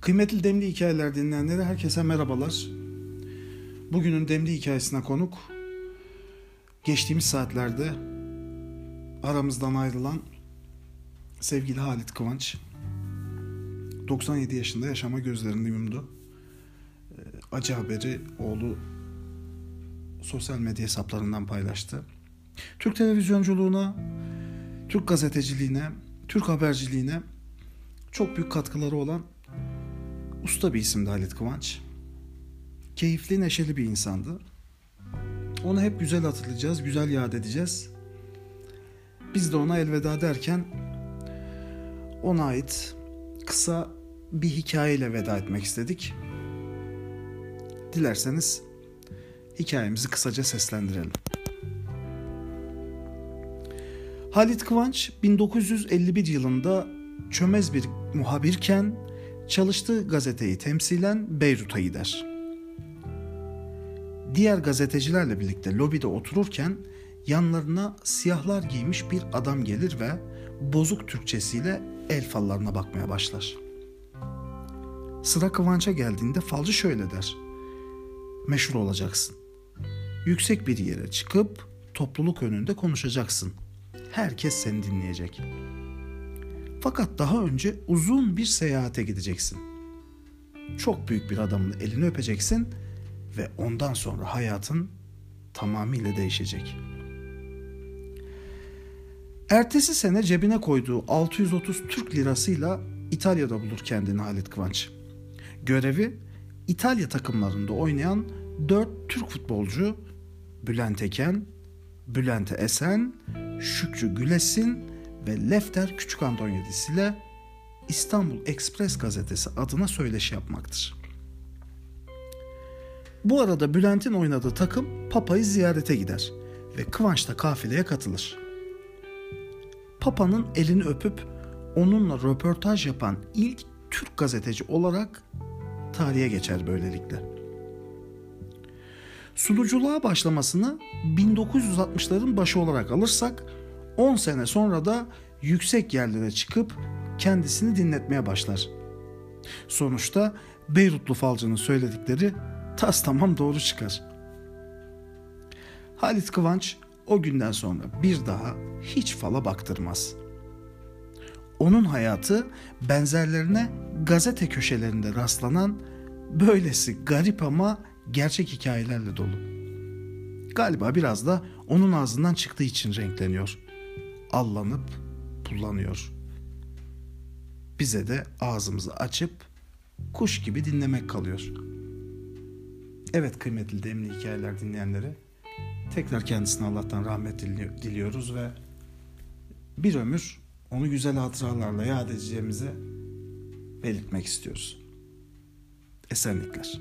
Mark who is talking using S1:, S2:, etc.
S1: Kıymetli Demli Hikayeler dinleyenleri herkese merhabalar. Bugünün Demli Hikayesine konuk geçtiğimiz saatlerde aramızdan ayrılan sevgili Halit Kıvanç 97 yaşında yaşama gözlerini yumdu. Ee, acı haberi oğlu sosyal medya hesaplarından paylaştı. Türk televizyonculuğuna, Türk gazeteciliğine, Türk haberciliğine çok büyük katkıları olan usta bir isimdi Halit Kıvanç. Keyifli, neşeli bir insandı. Onu hep güzel hatırlayacağız, güzel yad edeceğiz. Biz de ona elveda derken ona ait kısa bir hikayeyle veda etmek istedik. Dilerseniz hikayemizi kısaca seslendirelim. Halit Kıvanç 1951 yılında çömez bir muhabirken çalıştığı gazeteyi temsilen Beyrut'a gider. Diğer gazetecilerle birlikte lobide otururken yanlarına siyahlar giymiş bir adam gelir ve bozuk Türkçesiyle el fallarına bakmaya başlar. Sıra Kıvanç'a geldiğinde falcı şöyle der. Meşhur olacaksın. Yüksek bir yere çıkıp topluluk önünde konuşacaksın. Herkes seni dinleyecek. Fakat daha önce uzun bir seyahate gideceksin. Çok büyük bir adamın elini öpeceksin ve ondan sonra hayatın tamamıyla değişecek. Ertesi sene cebine koyduğu 630 Türk lirasıyla İtalya'da bulur kendini Halit Kıvanç. Görevi İtalya takımlarında oynayan 4 Türk futbolcu Bülent Eken, Bülent Esen, Şükrü Gülesin ve Lefter Küçük Antonyadis ile İstanbul Ekspres gazetesi adına söyleşi yapmaktır. Bu arada Bülent'in oynadığı takım Papa'yı ziyarete gider ve Kıvanç da kafileye katılır. Papa'nın elini öpüp onunla röportaj yapan ilk Türk gazeteci olarak tarihe geçer böylelikle. Sunuculuğa başlamasını 1960'ların başı olarak alırsak 10 sene sonra da yüksek yerlere çıkıp kendisini dinletmeye başlar. Sonuçta Beyrutlu falcının söyledikleri tas tamam doğru çıkar. Halit Kıvanç o günden sonra bir daha hiç fala baktırmaz. Onun hayatı benzerlerine gazete köşelerinde rastlanan böylesi garip ama gerçek hikayelerle dolu. Galiba biraz da onun ağzından çıktığı için renkleniyor. Allanıp pullanıyor. Bize de ağzımızı açıp kuş gibi dinlemek kalıyor. Evet kıymetli demli hikayeler dinleyenleri. Tekrar kendisine Allah'tan rahmet diliyoruz ve bir ömür onu güzel hatıralarla yad edeceğimizi belirtmek istiyoruz. Esenlikler.